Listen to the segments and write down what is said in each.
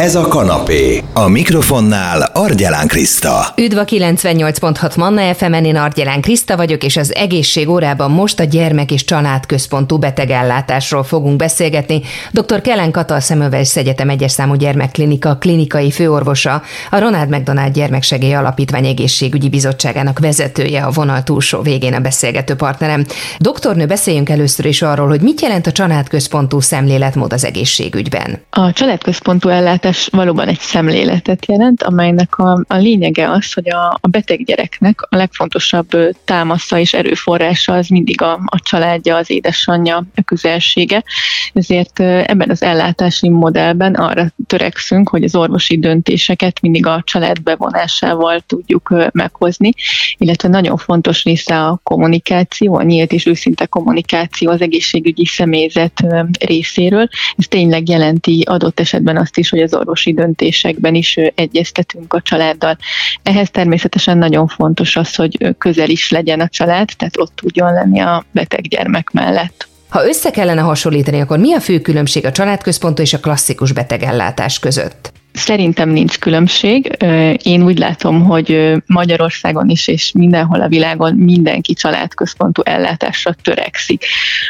Ez a kanapé. A mikrofonnál Argyelán Kriszta. Üdv a 98.6 Manna fm én Argyelán Kriszta vagyok, és az egészség órában most a gyermek és családközpontú betegellátásról fogunk beszélgetni. Dr. Kellen Katal Szemövels Egyetem egyes számú gyermekklinika klinikai főorvosa, a Ronald McDonald Gyermeksegély Alapítvány egészségügyi bizottságának vezetője a vonal túlsó végén a beszélgető partnerem. Doktornő, beszéljünk először is arról, hogy mit jelent a családközpontú szemléletmód az egészségügyben. A családközpontú ellátás ellátás valóban egy szemléletet jelent, amelynek a, a lényege az, hogy a, a beteg gyereknek a legfontosabb támasza és erőforrása az mindig a, a családja, az édesanyja, a közelsége. Ezért ebben az ellátási modellben arra törekszünk, hogy az orvosi döntéseket mindig a család bevonásával tudjuk meghozni, illetve nagyon fontos része a kommunikáció, a nyílt és őszinte kommunikáció az egészségügyi személyzet részéről. Ez tényleg jelenti adott esetben azt is, hogy az orvosi döntésekben is egyeztetünk a családdal. Ehhez természetesen nagyon fontos az, hogy közel is legyen a család, tehát ott tudjon lenni a beteg gyermek mellett. Ha össze kellene hasonlítani, akkor mi a fő különbség a családközpontú és a klasszikus betegellátás között? Szerintem nincs különbség. Én úgy látom, hogy Magyarországon is és mindenhol a világon mindenki családközpontú ellátásra törekszik.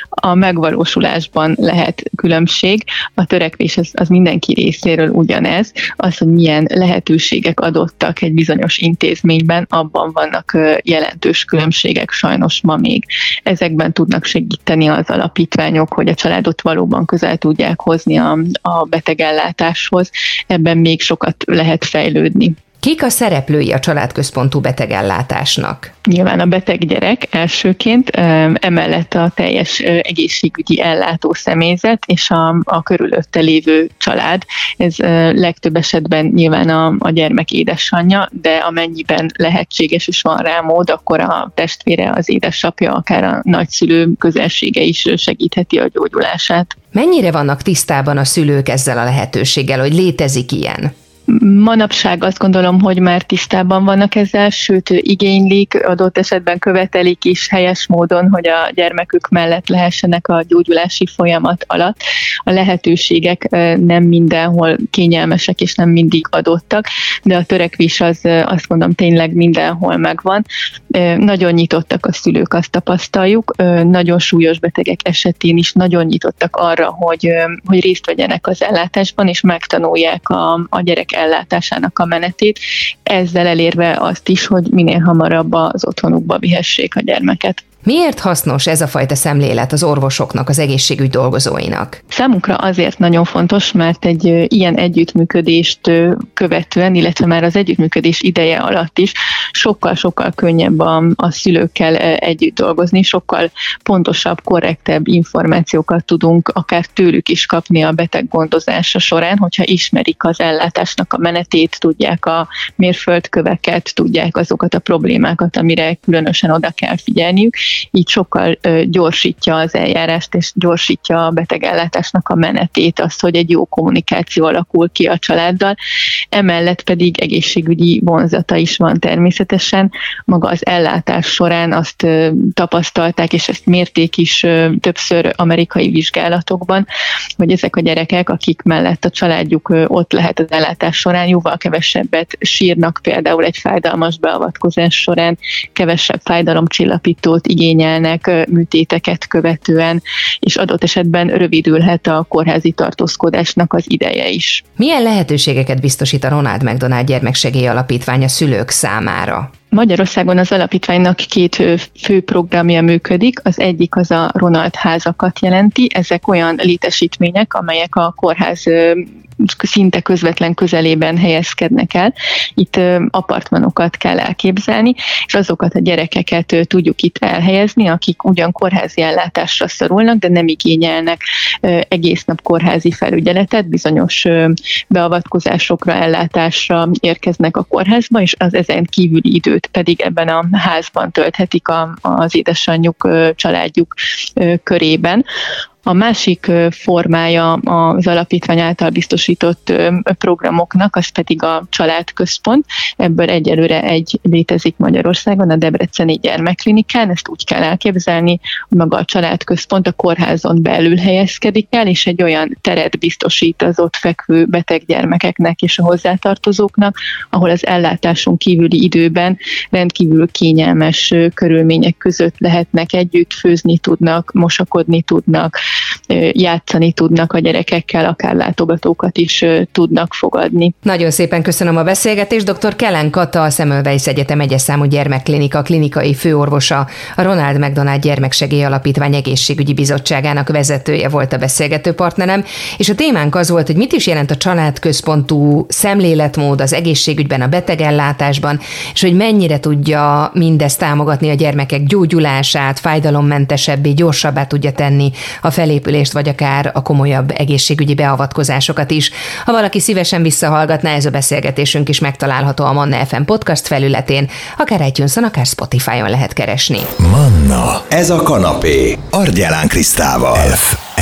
A megvalósulásban lehet különbség, a törekvés az, az mindenki részéről ugyanez, az, hogy milyen lehetőségek adottak egy bizonyos intézményben, abban vannak jelentős különbségek sajnos ma még. Ezekben tudnak segíteni az alapítványok, hogy a családot valóban közel tudják hozni a, a betegellátáshoz. Ebben még sokat lehet fejlődni. Kik a szereplői a családközpontú betegellátásnak? Nyilván a beteg gyerek elsőként, emellett a teljes egészségügyi ellátó személyzet és a, a körülötte lévő család. Ez legtöbb esetben nyilván a, a gyermek édesanyja, de amennyiben lehetséges és van rá mód, akkor a testvére, az édesapja, akár a nagyszülő közelsége is segítheti a gyógyulását. Mennyire vannak tisztában a szülők ezzel a lehetőséggel, hogy létezik ilyen? Manapság azt gondolom, hogy már tisztában vannak ezzel, sőt igénylik, adott esetben követelik is helyes módon, hogy a gyermekük mellett lehessenek a gyógyulási folyamat alatt. A lehetőségek nem mindenhol kényelmesek és nem mindig adottak, de a törekvés az azt mondom tényleg mindenhol megvan. Nagyon nyitottak a szülők, azt tapasztaljuk, nagyon súlyos betegek esetén is nagyon nyitottak arra, hogy, hogy részt vegyenek az ellátásban, és megtanulják a, a gyerek ellátásának a menetét, ezzel elérve azt is, hogy minél hamarabb az otthonukba vihessék a gyermeket. Miért hasznos ez a fajta szemlélet az orvosoknak, az egészségügy dolgozóinak? Számunkra azért nagyon fontos, mert egy ilyen együttműködést követően, illetve már az együttműködés ideje alatt is sokkal-sokkal könnyebb a, a szülőkkel együtt dolgozni, sokkal pontosabb, korrektebb információkat tudunk akár tőlük is kapni a beteg gondozása során, hogyha ismerik az ellátásnak a menetét, tudják a mérföldköveket, tudják azokat a problémákat, amire különösen oda kell figyelniük, így sokkal gyorsítja az eljárást, és gyorsítja a betegellátásnak a menetét, azt, hogy egy jó kommunikáció alakul ki a családdal. Emellett pedig egészségügyi vonzata is van természetesen. Maga az ellátás során azt tapasztalták, és ezt mérték is többször amerikai vizsgálatokban, hogy ezek a gyerekek, akik mellett a családjuk ott lehet az ellátás során, jóval kevesebbet sírnak például egy fájdalmas beavatkozás során, kevesebb fájdalomcsillapítót igény igényelnek műtéteket követően, és adott esetben rövidülhet a kórházi tartózkodásnak az ideje is. Milyen lehetőségeket biztosít a Ronald McDonald Gyermeksegély Alapítvány a szülők számára? Magyarországon az alapítványnak két fő programja működik. Az egyik az a Ronald házakat jelenti. Ezek olyan létesítmények, amelyek a kórház szinte közvetlen közelében helyezkednek el. Itt apartmanokat kell elképzelni, és azokat a gyerekeket tudjuk itt elhelyezni, akik ugyan kórházi ellátásra szorulnak, de nem igényelnek egész nap kórházi felügyeletet, bizonyos beavatkozásokra, ellátásra érkeznek a kórházba, és az ezen kívüli időt pedig ebben a házban tölthetik az édesanyjuk családjuk körében A másik formája az alapítvány által biztosított programoknak, az pedig a családközpont. Ebből egyelőre egy létezik Magyarországon, a Debreceni Gyermekklinikán. Ezt úgy kell elképzelni, hogy maga a családközpont a kórházon belül helyezkedik el, és egy olyan teret biztosít az ott fekvő beteg gyermekeknek és a hozzátartozóknak, ahol az ellátáson kívüli időben rendkívül kényelmes körülmények között lehetnek együtt, főzni tudnak, mosakodni tudnak, játszani tudnak a gyerekekkel, akár látogatókat is tudnak fogadni. Nagyon szépen köszönöm a beszélgetést. Dr. Kellen Kata, a Szemölweis Egyetem egyes számú gyermekklinika klinikai főorvosa, a Ronald McDonald Gyermeksegély Alapítvány egészségügyi bizottságának vezetője volt a beszélgető partnerem, és a témánk az volt, hogy mit is jelent a családközpontú szemléletmód az egészségügyben, a betegellátásban, és hogy mennyire tudja mindezt támogatni a gyermekek gyógyulását, fájdalommentesebbé, gyorsabbá tudja tenni a felépülést, vagy akár a komolyabb egészségügyi beavatkozásokat is. Ha valaki szívesen visszahallgatná, ez a beszélgetésünk is megtalálható a Manna FM podcast felületén, akár itunes akár Spotify-on lehet keresni. Manna, ez a kanapé, Argyelán Krisztával. F.